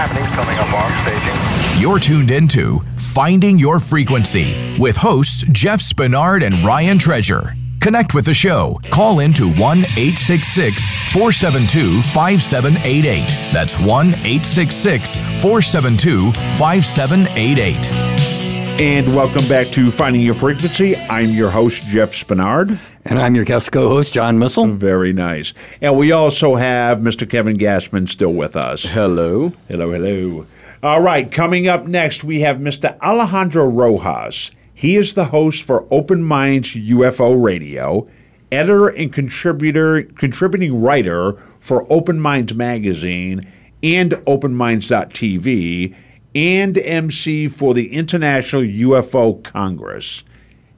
happening, coming up on staging. You're tuned into Finding Your Frequency with hosts Jeff Spinard and Ryan Treasure. Connect with the show. Call in to 1 866 472 5788. That's 1 866 472 5788. And welcome back to Finding Your Frequency. I'm your host, Jeff Spinard. And I'm your guest co host, John Missile. Very nice. And we also have Mr. Kevin Gassman still with us. Hello. Hello, hello. All right, coming up next, we have Mr. Alejandro Rojas. He is the host for Open Minds UFO Radio, editor and contributor, contributing writer for Open Minds Magazine and OpenMinds.tv, and MC for the International UFO Congress.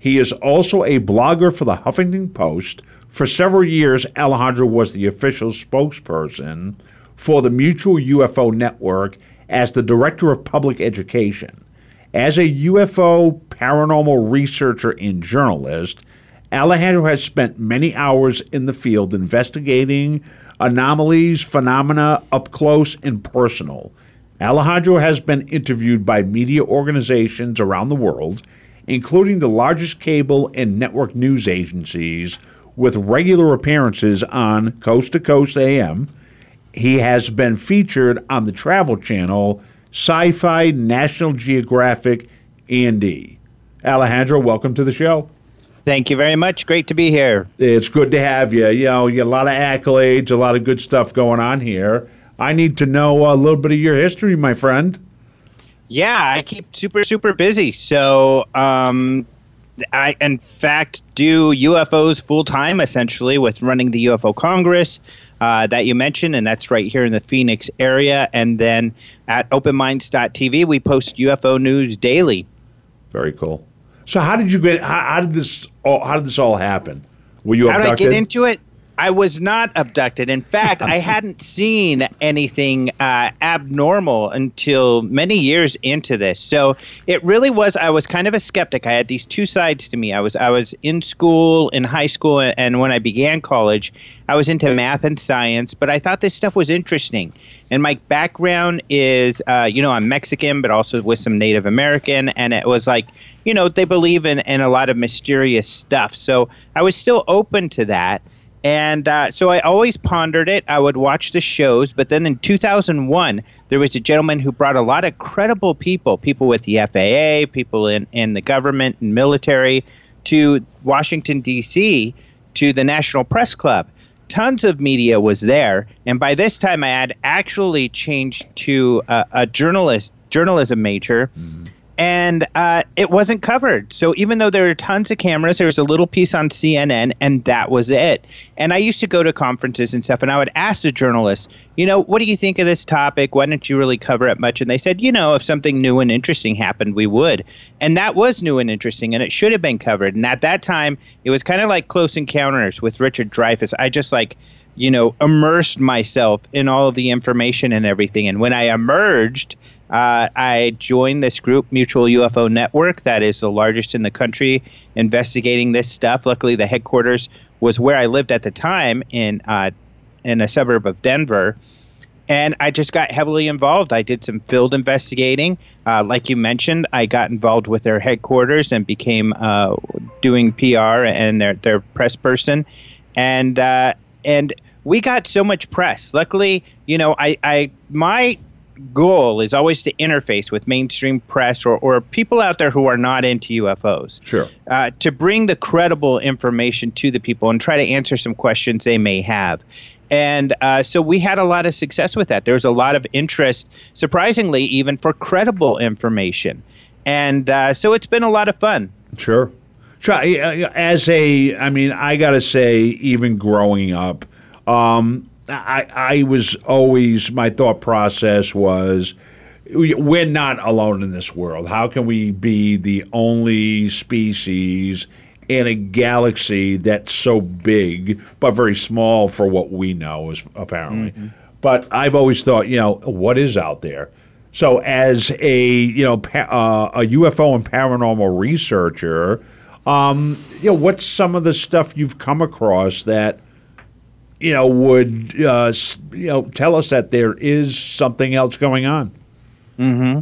He is also a blogger for the Huffington Post. For several years, Alejandro was the official spokesperson for the Mutual UFO Network as the Director of Public Education. As a UFO paranormal researcher and journalist, Alejandro has spent many hours in the field investigating anomalies, phenomena up close and personal. Alejandro has been interviewed by media organizations around the world, including the largest cable and network news agencies, with regular appearances on Coast to Coast AM. He has been featured on the Travel Channel Sci Fi, National Geographic, and E. Alejandro, welcome to the show. Thank you very much. Great to be here. It's good to have you. You know, you got a lot of accolades, a lot of good stuff going on here. I need to know a little bit of your history, my friend. Yeah, I keep super, super busy. So, um, I, in fact, do UFOs full time essentially with running the UFO Congress uh, that you mentioned, and that's right here in the Phoenix area. And then at openminds.tv, we post UFO news daily. Very cool. So, how did you get? How, how did this? All, how did this all happen? Were you How abducted? did I get into it? I was not abducted. In fact, I hadn't seen anything uh, abnormal until many years into this. So it really was. I was kind of a skeptic. I had these two sides to me. I was I was in school, in high school, and when I began college, I was into math and science. But I thought this stuff was interesting. And my background is, uh, you know, I'm Mexican, but also with some Native American, and it was like, you know, they believe in in a lot of mysterious stuff. So I was still open to that. And uh, so I always pondered it. I would watch the shows, but then in 2001, there was a gentleman who brought a lot of credible people, people with the FAA, people in, in the government and military, to Washington, D.C., to the National Press Club. Tons of media was there. And by this time, I had actually changed to a, a journalist journalism major. And uh, it wasn't covered. So even though there were tons of cameras, there was a little piece on CNN, and that was it. And I used to go to conferences and stuff, and I would ask the journalists, you know, what do you think of this topic? Why don't you really cover it much? And they said, you know, if something new and interesting happened, we would. And that was new and interesting, and it should have been covered. And at that time, it was kind of like Close Encounters with Richard Dreyfuss. I just like, you know, immersed myself in all of the information and everything. And when I emerged, uh, I joined this group, Mutual UFO Network, that is the largest in the country investigating this stuff. Luckily, the headquarters was where I lived at the time in uh, in a suburb of Denver. And I just got heavily involved. I did some field investigating. Uh, like you mentioned, I got involved with their headquarters and became uh, doing PR and their, their press person. And uh, and we got so much press. Luckily, you know, I, I my goal is always to interface with mainstream press or, or people out there who are not into UFOs. Sure. Uh, to bring the credible information to the people and try to answer some questions they may have. And uh, so we had a lot of success with that. There was a lot of interest, surprisingly, even for credible information. And uh, so it's been a lot of fun. Sure. Sure. As a, I mean, I got to say, even growing up, um, I, I was always, my thought process was, we're not alone in this world. How can we be the only species in a galaxy that's so big but very small for what we know, is apparently. But I've always thought, you know, what is out there? So, as a you know pa- uh, a UFO and paranormal researcher, um, you know, what's some of the stuff you've come across that you know, would uh, you know tell us that there is something else going on. Hmm.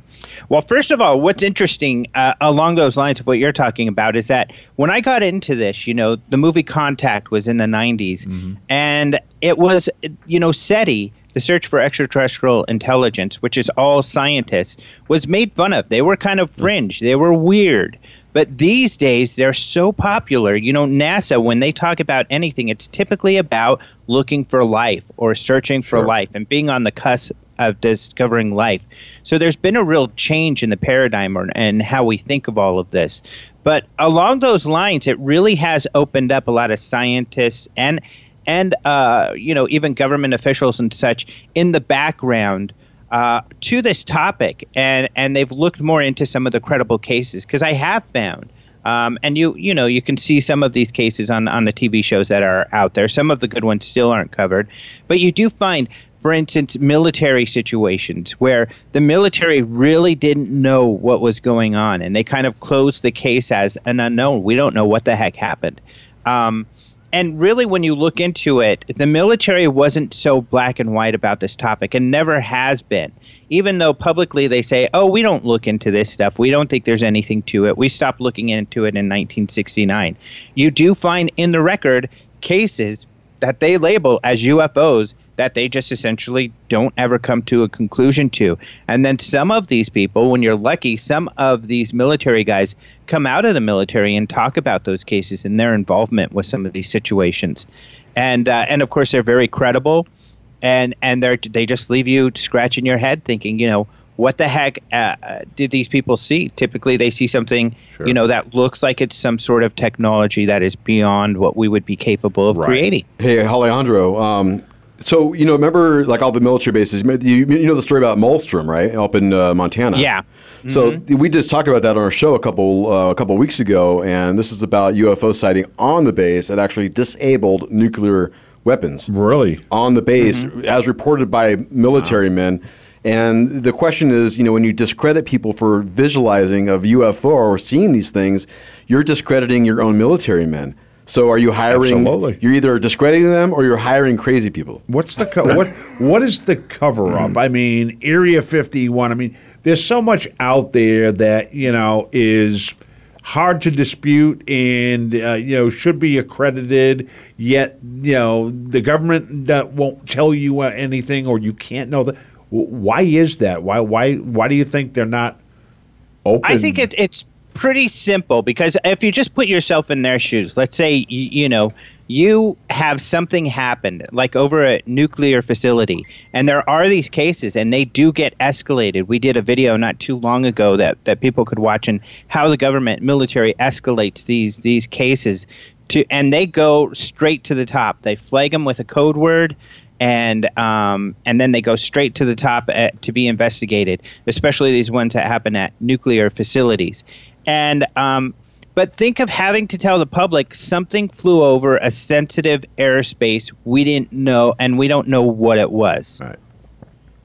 Well, first of all, what's interesting uh, along those lines of what you're talking about is that when I got into this, you know, the movie Contact was in the 90s, and it was, you know, SETI, the Search for Extraterrestrial Intelligence, which is all scientists, was made fun of. They were kind of fringe, they were weird. But these days, they're so popular. You know, NASA, when they talk about anything, it's typically about looking for life or searching for life and being on the cusp of discovering life. So there's been a real change in the paradigm or, and how we think of all of this. But along those lines, it really has opened up a lot of scientists and and uh, you know even government officials and such in the background uh, to this topic, and and they've looked more into some of the credible cases because I have found. Um, and you you know you can see some of these cases on on the TV shows that are out there. Some of the good ones still aren't covered, but you do find, for instance, military situations where the military really didn't know what was going on, and they kind of closed the case as an unknown. We don't know what the heck happened. Um, and really, when you look into it, the military wasn't so black and white about this topic and never has been. Even though publicly they say, oh, we don't look into this stuff, we don't think there's anything to it, we stopped looking into it in 1969. You do find in the record cases that they label as UFOs that they just essentially don't ever come to a conclusion to. And then some of these people, when you're lucky, some of these military guys come out of the military and talk about those cases and their involvement with some of these situations. And uh, and of course they're very credible, and and they they just leave you scratching your head thinking, you know, what the heck uh, uh, did these people see? Typically, they see something, you know, that looks like it's some sort of technology that is beyond what we would be capable of Right. creating. Hey, Alejandro. Um, so you know, remember like all the military bases? You, you know the story about Malmstrom, right, up in uh, Montana. Yeah. So we just talked about that on our show a couple uh, a couple weeks ago, and this is about UFO sighting on the base that actually disabled nuclear weapons Really? on the base, as reported by military men. And the question is, you know, when you discredit people for visualizing of UFO or seeing these things, you're discrediting your own military men. So are you hiring? Absolutely. You're either discrediting them or you're hiring crazy people. What's the co- what? What is the cover up? I mean, Area 51. I mean, there's so much out there that you know is hard to dispute and uh, you know should be accredited. Yet you know the government uh, won't tell you uh, anything, or you can't know that. Why is that? Why why why do you think they're not open? I think it, it's pretty simple because if you just put yourself in their shoes, let's say you, you know you have something happen like over a nuclear facility, and there are these cases, and they do get escalated. We did a video not too long ago that that people could watch and how the government military escalates these these cases to, and they go straight to the top. They flag them with a code word and um, and then they go straight to the top at, to be investigated, especially these ones that happen at nuclear facilities. And um, but think of having to tell the public something flew over a sensitive airspace we didn't know, and we don't know what it was. Right.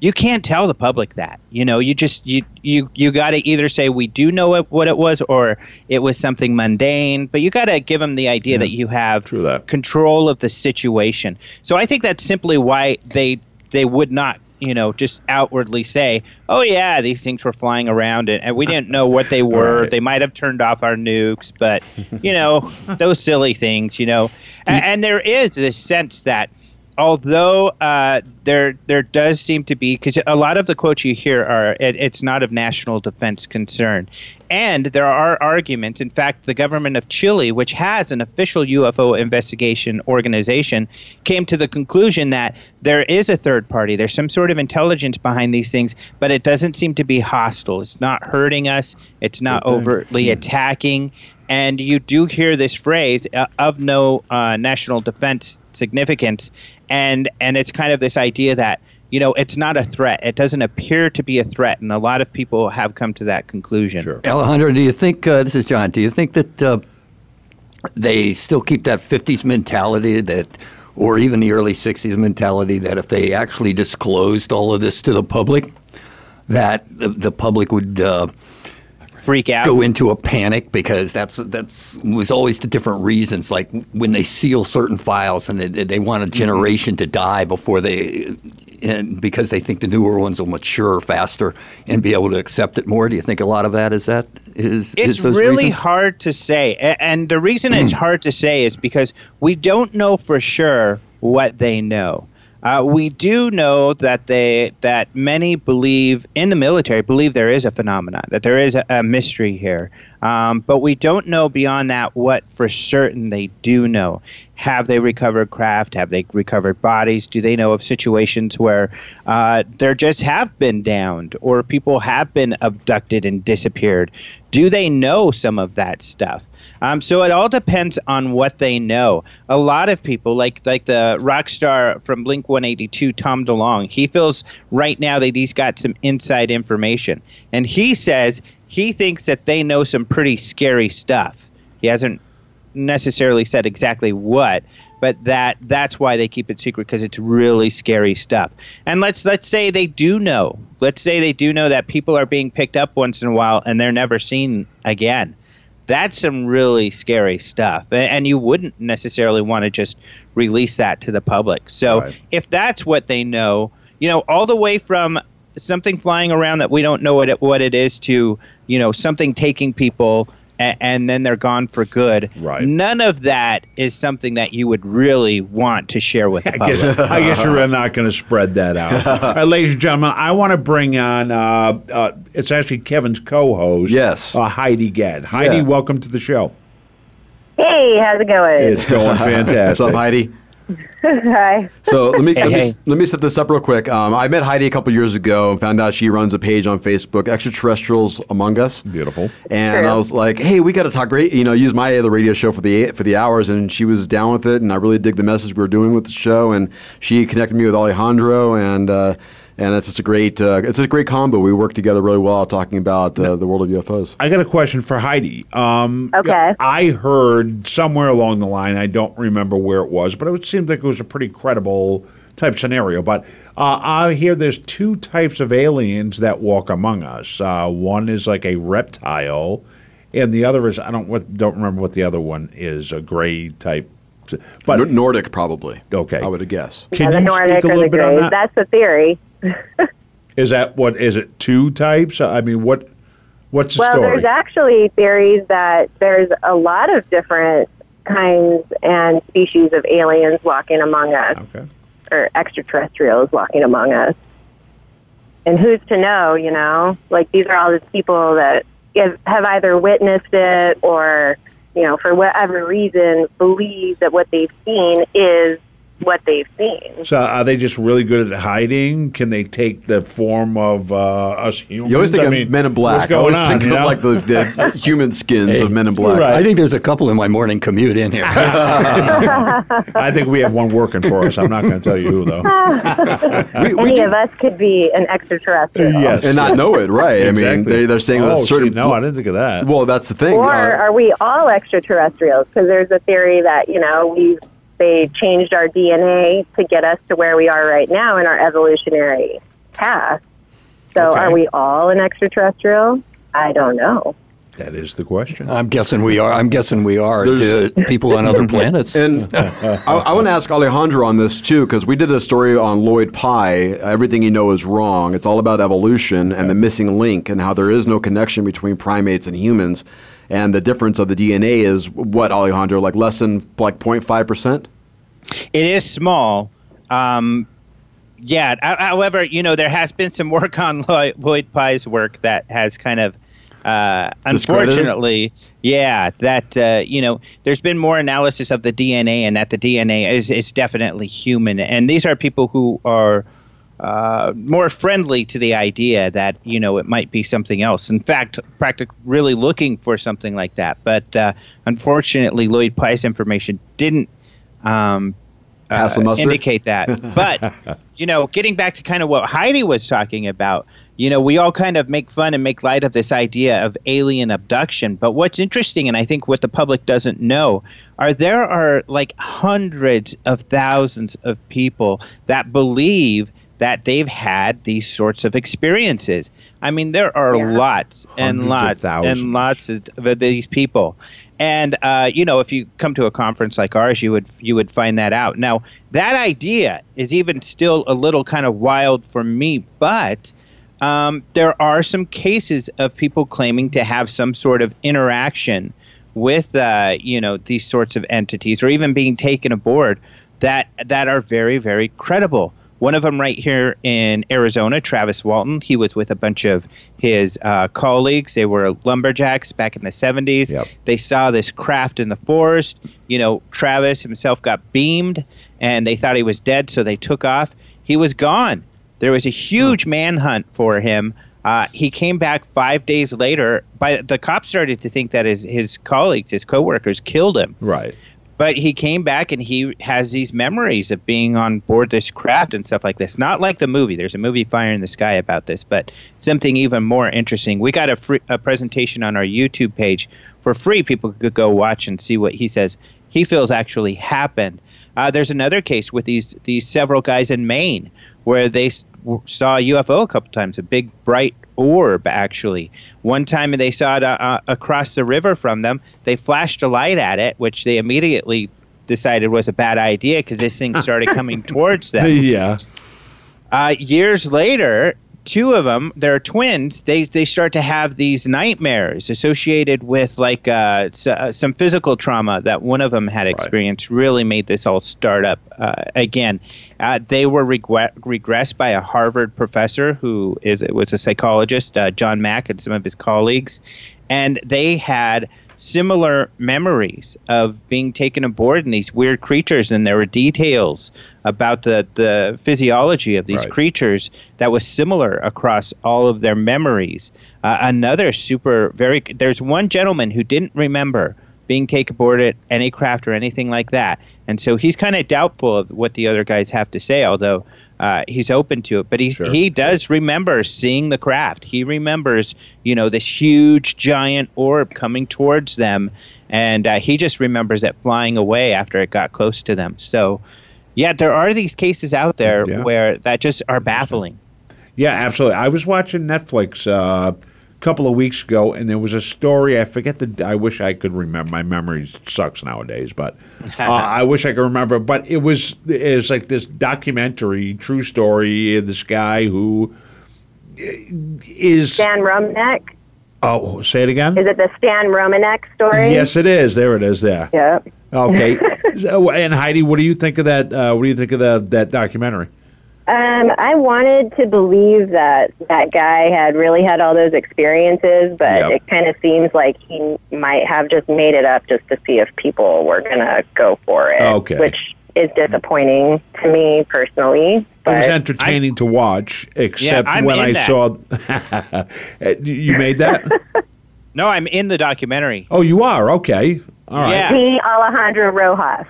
You can't tell the public that. You know, you just you you you got to either say we do know it, what it was, or it was something mundane. But you got to give them the idea that you have that. control of the situation. So I think that's simply why they they would not, you know, just outwardly say, "Oh yeah, these things were flying around and, and we didn't know what they were. Right. They might have turned off our nukes, but you know, those silly things, you know." And, and there is this sense that although uh, there there does seem to be because a lot of the quotes you hear are it, it's not of national defense concern, and there are arguments. In fact, the government of Chile, which has an official UFO investigation organization, came to the conclusion that there is a third party. There's some sort of intelligence behind these things, but it doesn't seem to be hostile. It's not hurting us. It's not overtly attacking. And you do hear this phrase uh, of no uh, national defense significance, and and it's kind of this idea that you know it's not a threat. It doesn't appear to be a threat, and a lot of people have come to that conclusion. Sure. Alejandro, do you think, uh, this is John, do you think that uh, they still keep that 50s mentality that, or even the early 60s mentality that if they actually disclosed all of this to the public, that the, the public would uh, freak out. go into a panic because that's that's was always the different reasons. Like when they seal certain files and they, they want a mm-hmm. generation to die before they, and because they think the newer ones will mature faster and be able to accept it more. Do you think a lot of that is that is? It's is those really reasons? hard to say. And the reason it's mm. hard to say is because we don't know for sure what they know. Uh, we do know that they that many believe in the military believe there is a phenomenon that there is a, a mystery here, um, but we don't know beyond that what for certain they do know. Have they recovered craft? Have they recovered bodies? Do they know of situations where uh, there just have been downed or people have been abducted and disappeared? Do they know some of that stuff? Um, so it all depends on what they know. A lot of people, like like the rock star from Blink 182, Tom DeLonge, he feels right now that he's got some inside information, and he says he thinks that they know some pretty scary stuff. He hasn't necessarily said exactly what, but that that's why they keep it secret because it's really scary stuff. And let's let's say they do know. Let's say they do know that people are being picked up once in a while and they're never seen again. That's some really scary stuff, and you wouldn't necessarily want to just release that to the public. So Right. if that's what they know, you know, all the way from something flying around that we don't know what it, what it is to you know something taking people and, and then they're gone for good. Right. None of that is something that you would really want to share with the I public. guess, I guess you're not going to spread that out. All right, ladies and gentlemen, I want to bring on, uh, uh, it's actually Kevin's co host. Yes. Uh, Heidi Gad. Heidi, Yeah. welcome to the show. Hey, how's it going? It's going fantastic. What's up, Heidi? Hi. So let me let, hey. me let me set this up real quick. Um, I met Heidi a couple years ago and found out she runs a page on Facebook, Extraterrestrials Among Us. Beautiful. And True. I was like, "Hey, we got to talk. Great, you know, use my other radio show for the for the hours." And she was down with it, and I really dig the message we were doing with the show. And she connected me with Alejandro, and uh, and it's just a great uh, it's a great combo. We work together really well, talking about uh, the world of UFOs. I got a question for Heidi. Um, Okay. I heard somewhere along the line, I don't remember where it was, but it seemed like it was a pretty credible type scenario. But uh, I hear there's two types of aliens that walk among us. Uh, one is like a reptile, and the other is I don't what don't remember what the other one is a gray type. But Nordic, probably. Okay. I would guess. can yeah, the you Nordic speak a or little the bit on that? That's the theory. Is that what is it? Two types? I mean, what what's the Well, story? there's actually theories that there's a lot of different kinds and species of aliens walking among us, okay. or extraterrestrials walking among us. And who's to know, you know? Like, these are all the people that have have either witnessed it or, you know, for whatever reason, believe that what they've seen is what they've seen. So are they just really good at hiding? Can they take the form of uh, us humans? You always think I of mean, Men in Black. What's I always on? think you of like the, the human skins of Men in Black. Right. I think there's a couple in my morning commute in here. I think we have one working for us. I'm not going to tell you who though. We- we Any do- of us could be an extraterrestrial. yes, and not know it, right? I mean, they, they're saying oh, that certain. see, no, I didn't think of that. Well, that's the thing. Or uh, are we all extraterrestrials? Because there's a theory that you know we they changed our DNA to get us to where we are right now in our evolutionary path. So Okay. are we all an extraterrestrial? I don't know. that is the question. I'm guessing we are. I'm guessing we are There's- to people on other planets. And I, I want to ask Alejandro on this too, because we did a story on Lloyd Pye. Everything you know is wrong. It's all about evolution and the missing link, and how there is no connection between primates and humans. And the difference of the DNA is what Alejandro, like less than like 0.5 percent. It is small. Um, yeah. However, you know, there has been some work on Lloyd, Lloyd Pye's work that has kind of, uh, unfortunately, yeah, that uh, you know, there's been more analysis of the DNA, and that the DNA is is definitely human. And these are people who are. Uh, more friendly to the idea that you know it might be something else. In fact, practic- really looking for something like that. But uh, unfortunately, Lloyd Pye's information didn't um, uh, indicate that. But you know, getting back to kind of what Heidi was talking about, you know, we all kind of make fun and make light of this idea of alien abduction. But what's interesting, and I think what the public doesn't know, are there are like hundreds of thousands of people that believe that they've had these sorts of experiences. I mean, there are Yeah. lots and Hundreds lots and lots of, of these people. And uh, you know, if you come to a conference like ours, you would you would find that out. Now, that idea is even still a little kind of wild for me, but um, there are some cases of people claiming to have some sort of interaction with uh, you know these sorts of entities, or even being taken aboard that that are very very credible. One of them right here in Arizona, Travis Walton. He was with a bunch of his uh, colleagues. They were lumberjacks back in the 70s. Yep. They saw this craft in the forest. You know, Travis himself got beamed and they thought he was dead, so they took off. He was gone. There was a huge manhunt for him. Uh, he came back five days later. By the cops started to think that his his colleagues, his coworkers, killed him. Right. But he came back and he has these memories of being on board this craft and stuff like this. Not like the movie. There's a movie Fire in the Sky about this, but something even more interesting. We got a, free, a presentation on our YouTube page for free. People could go watch and see what he says he feels actually happened. Uh, there's another case with these these several guys in Maine where they s- saw a UFO a couple times, a big bright orb actually. One time they saw it uh, uh, across the river from them. They flashed a light at it, which they immediately decided was a bad idea because this thing started coming towards them. Yeah. Uh, years later, two of them, they're twins. They they start to have these nightmares associated with like uh, s- uh, some physical trauma that one of them had experienced. Really made this all start up uh, again. Uh, they were regre- regressed by a Harvard professor who is was a psychologist, uh, John Mack, and some of his colleagues, and they had similar memories of being taken aboard in these weird creatures and there were details about the, the physiology of these Right. creatures that was similar across all of their memories. Uh, another super very there's one gentleman who didn't remember being taken aboard at any craft or anything like that. And so he's kind of doubtful of what the other guys have to say although uh, he's open to it. But he's, Sure. he does remember seeing the craft. He remembers you know this huge giant orb coming towards them and uh, he just remembers it flying away after it got close to them. So yeah there are these cases out there Yeah. where that just are baffling Yeah, absolutely. I was watching Netflix uh, a couple of weeks ago, and there was a story. I forget the. I wish I could remember. My memory sucks nowadays, but uh, I wish I could remember. But it was it was like this documentary, true story. This guy who is Stan Romanek. oh, say it again. Is it the Stan Romanek story? Yes, it is. There it is. There. Yep. Okay. so, and Heidi, what do you think of that? Uh, what do you think of the, that documentary? Um, I wanted to believe that that guy had really had all those experiences, but Yep. it kind of seems like he might have just made it up just to see if people were going to go for it. Okay. Which is disappointing to me personally. It was But entertaining to watch, except I'm when I that. saw. you made that? no i'm in the documentary oh, you are okay. All right. Yeah. the Alejandro Rojas.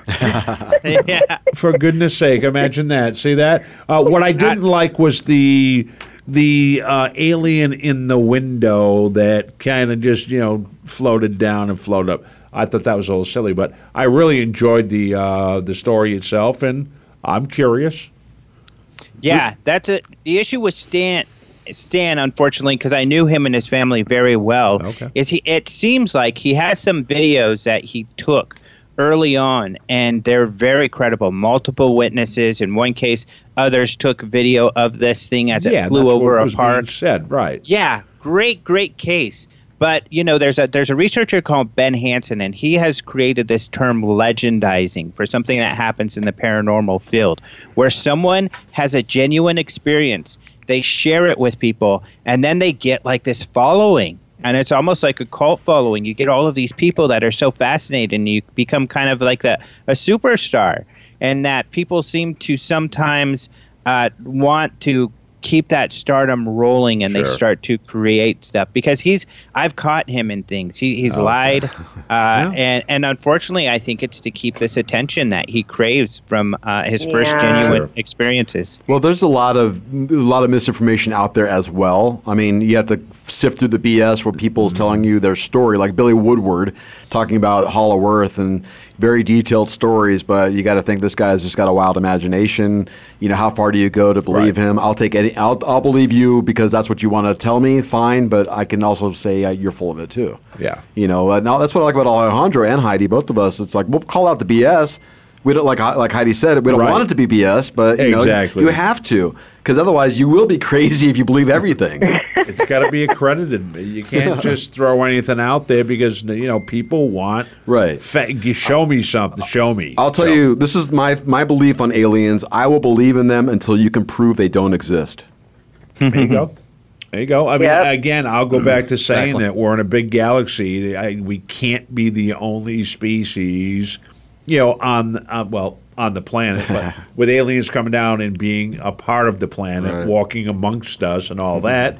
yeah For goodness sake, imagine that. See that? Uh, what I didn't like was the the uh, alien in the window that kind of just you know floated down and floated up. I thought that was a little silly, but I really enjoyed the uh, the story itself, and I'm curious. Yeah, that's it. The issue with Stan, Stan, unfortunately, because I knew him and his family very well, Okay. is he? It seems like he has some videos that he took early on, and they're very credible. Multiple witnesses. In one case, others took video of this thing as yeah, it flew over a park. said, right? Yeah, great, great case. But you know, there's a there's a researcher called Ben Hansen, and he has created this term legendizing for something that happens in the paranormal field, where someone has a genuine experience, they share it with people, and then they get like this following. And it's almost like a cult following. You get all of these people that are so fascinated, and you become kind of like the, a superstar. And that people seem to sometimes uh, want to keep that stardom rolling and they start to create stuff because he's I've caught him in things. He, he's Oh. lied, uh, and and unfortunately, I think it's to keep this attention that he craves from uh, his first genuine Sure. experiences. Well, there's a lot of a lot of misinformation out there as well. I mean, you have to sift through the BS where people's telling you their story, like Billy Woodward talking about Hollow Earth and very detailed stories. But you got to think this guy's just got a wild imagination. You know, how far do you go to believe Right. him? I'll take any. I'll, I'll believe you because that's what you want to tell me. Fine, but I can also say uh, you're full of it too. Yeah. You know, uh, now that's what I like about Alejandro and Heidi, both of us. It's like we'll call out the BS. We don't like like Heidi said. We don't Right. want it to be BS, but you know, Exactly. you have to because otherwise you will be crazy if you believe everything. It's got to be accredited. You can't just throw anything out there because you know people want Right. Fa- show me something. Show me. I'll tell So, you, this is my my belief on aliens. I will believe in them until you can prove they don't exist. There you go. There you go. I mean, Yep. again, I'll go back to saying Exactly. that we're in a big galaxy. I, we can't be the only species, you know, on uh, well on the planet, but with aliens coming down and being a part of the planet, Right. walking amongst us, and all that.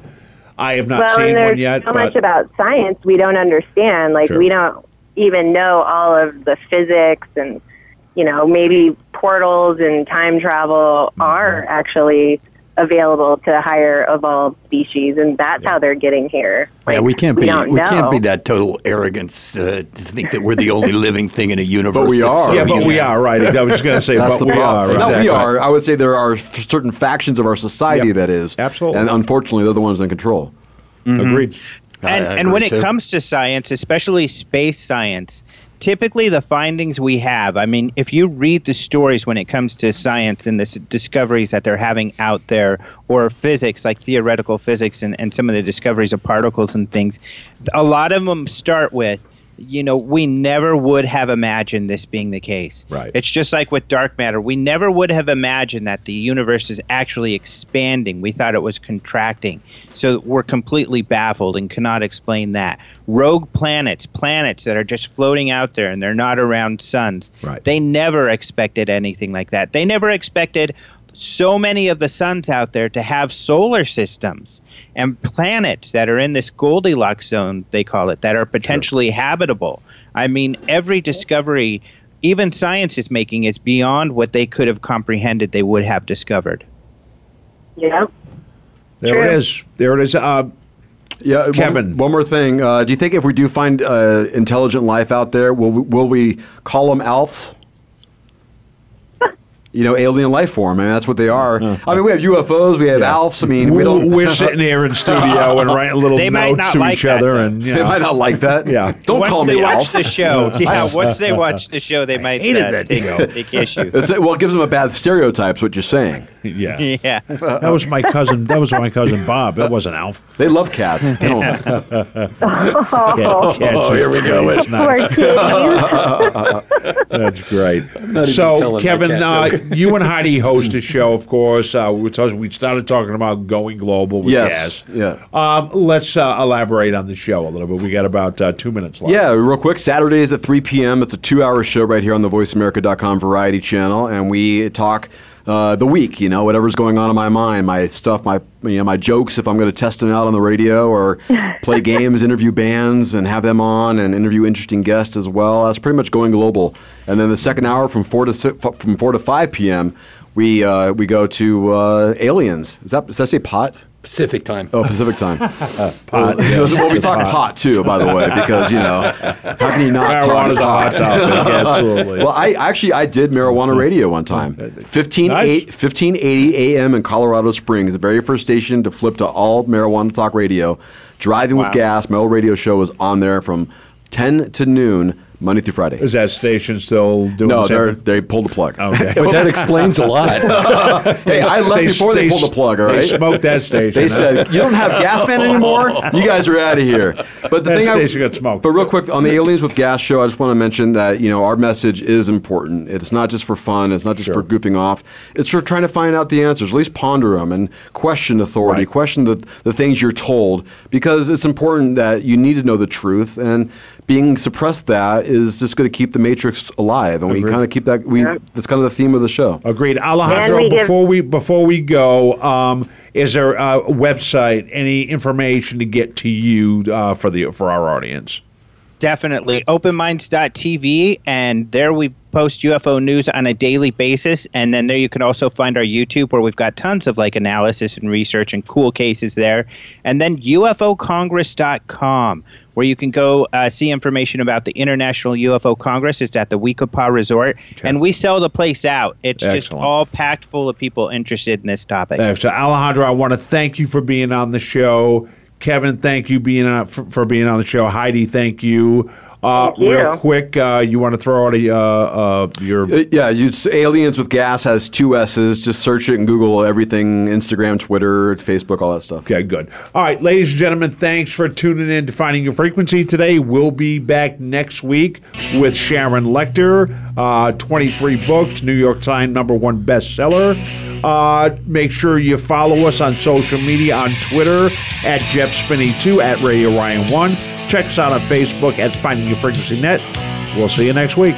I have not well, seen and there's one yet, so but much about science we don't understand. Like Sure. we don't even know all of the physics and you know maybe portals and time travel Mm-hmm. are actually available to higher evolved species, and that's how they're getting here. yeah, we can't be don't we can't be that total arrogance uh, to think that we're the only living thing in a universe. But we are. yeah, but we are right. I was just going to say, That's but the we problem. are. No, right. we are. I would say there are certain factions of our society Yep. that is Absolutely. and unfortunately they're the ones in control. Agreed. and, and when agree, it comes to science, especially space science, typically the findings we have, I mean, if you read the stories when it comes to science and the discoveries that they're having out there, or physics, like theoretical physics and, and some of the discoveries of particles and things, a lot of them start with, you know, we never would have imagined this being the case. Right. It's just like with dark matter. We never would have imagined that the universe is actually expanding. We thought it was contracting. So we're completely baffled and cannot explain that. Rogue planets, planets that are just floating out there and they're not around suns. Right. They never expected anything like that. They never expected so many of the suns out there to have solar systems and planets that are in this Goldilocks zone, they call it, that are potentially habitable. I mean, every discovery, even science is making, is beyond what they could have comprehended they would have discovered. Yep. There True. it is. There it is. Uh, Yeah, one- Kevin. One, more thing. Uh, do you think if we do find uh, intelligent life out there, will we, will we call them Alfs? You know, alien life form. I mean, that's what they are. I mean, we have UFOs, we have Alfs. I mean, we don't. We're sitting here in studio and writing little They notes to like each that, other, and you They might not like that. Yeah. Don't once call they me watch Alf. the show, yeah, once they watch the show, they might hated uh, that take, show. take issue. It's, well, it gives them a bad stereotype. is What you're saying? yeah. yeah. That was my cousin. That was my cousin Bob. It wasn't Alf. They love cats. They don't. oh, here we go. It's Poor not. kitties. That's great. So, Kevin, cat uh, joke. You and Heidi host a show, of course. Uh, we, started talking about going global with Yes. gas. Yeah. Um, let's uh, elaborate on the show a little bit. We got about uh, two minutes left. Yeah, real quick. Saturdays at 3 p.m. It's a two-hour show right here on the VoiceAmerica.com Variety Channel, and we talk uh, the week. You know, whatever's going on in my mind, my stuff, my you know, my jokes. If I'm going to test them out on the radio or play games, interview bands, and have them on, and interview interesting guests as well. That's pretty much going global. And then the second hour from four to six, from four to 5 p.m. We uh, we go to uh, aliens. Is that does that say pot? Pacific time. Oh, Pacific time. Uh, pot, uh, well, yes, well, we it's a talk pot. pot. too, by the way, because you know how can you not Marijuana's talk a hot topic. Absolutely. well, I actually I did marijuana mm-hmm. radio one time. 15, Nice. eight- 1580 AM in Colorado Springs, the very first station to flip to all marijuana talk radio. Driving with gas, my old radio show was on there from 10 to noon, Monday through Friday. Is that station still doing no, the same they're, thing? they pulled the plug. Okay. But that explains a lot. hey, I left before they, pulled the plug, all right? They smoked that station. They said, "You don't have gas man anymore. You guys are out of here." But the That thing, station I, got smoked. But real quick on the aliens with gas show, I just want to mention that you know our message is important. It's not just for fun. It's not just for goofing off. It's for trying to find out the answers. At least ponder them and question authority, Right. question the the things you're told, because it's important that you need to know the truth and. Being suppressed that is just going to keep the matrix alive, and we kind of keep that. We that's kind of the theme of the show. Agreed, Alejandro. we give- Before we before we go, um, is there a website, any information to get to you uh, for the for our audience? Definitely. Openminds.tv, and there we post UFO news on a daily basis. And then there you can also find our YouTube where we've got tons of like analysis and research and cool cases there. And then UFOcongress.com, where you can go uh, see information about the International UFO Congress. It's at the We-Ko-Pa Resort. And we sell the place out. It's just all packed full of people interested in this topic. So Alejandro, I want to thank you for being on the show. Kevin, thank you being on, for, for being on the show. Heidi, thank you. Uh, Thank you. Real quick, uh, you want to throw out a, uh, uh, your Uh, Yeah, you aliens with gas has two S's. Just search it in Google. Everything: Instagram, Twitter, Facebook, all that stuff. Okay, good. All right, ladies and gentlemen, thanks for tuning in to Finding Your Frequency today. We'll be back next week with Sharon Lechter, uh, 23 books, New York Times number one bestseller. Uh, make sure you follow us on social media on Twitter at Jeff Spinney2, at Radio Ryan1. Check us out on Facebook at Finding Your Frequency Net. We'll see you next week.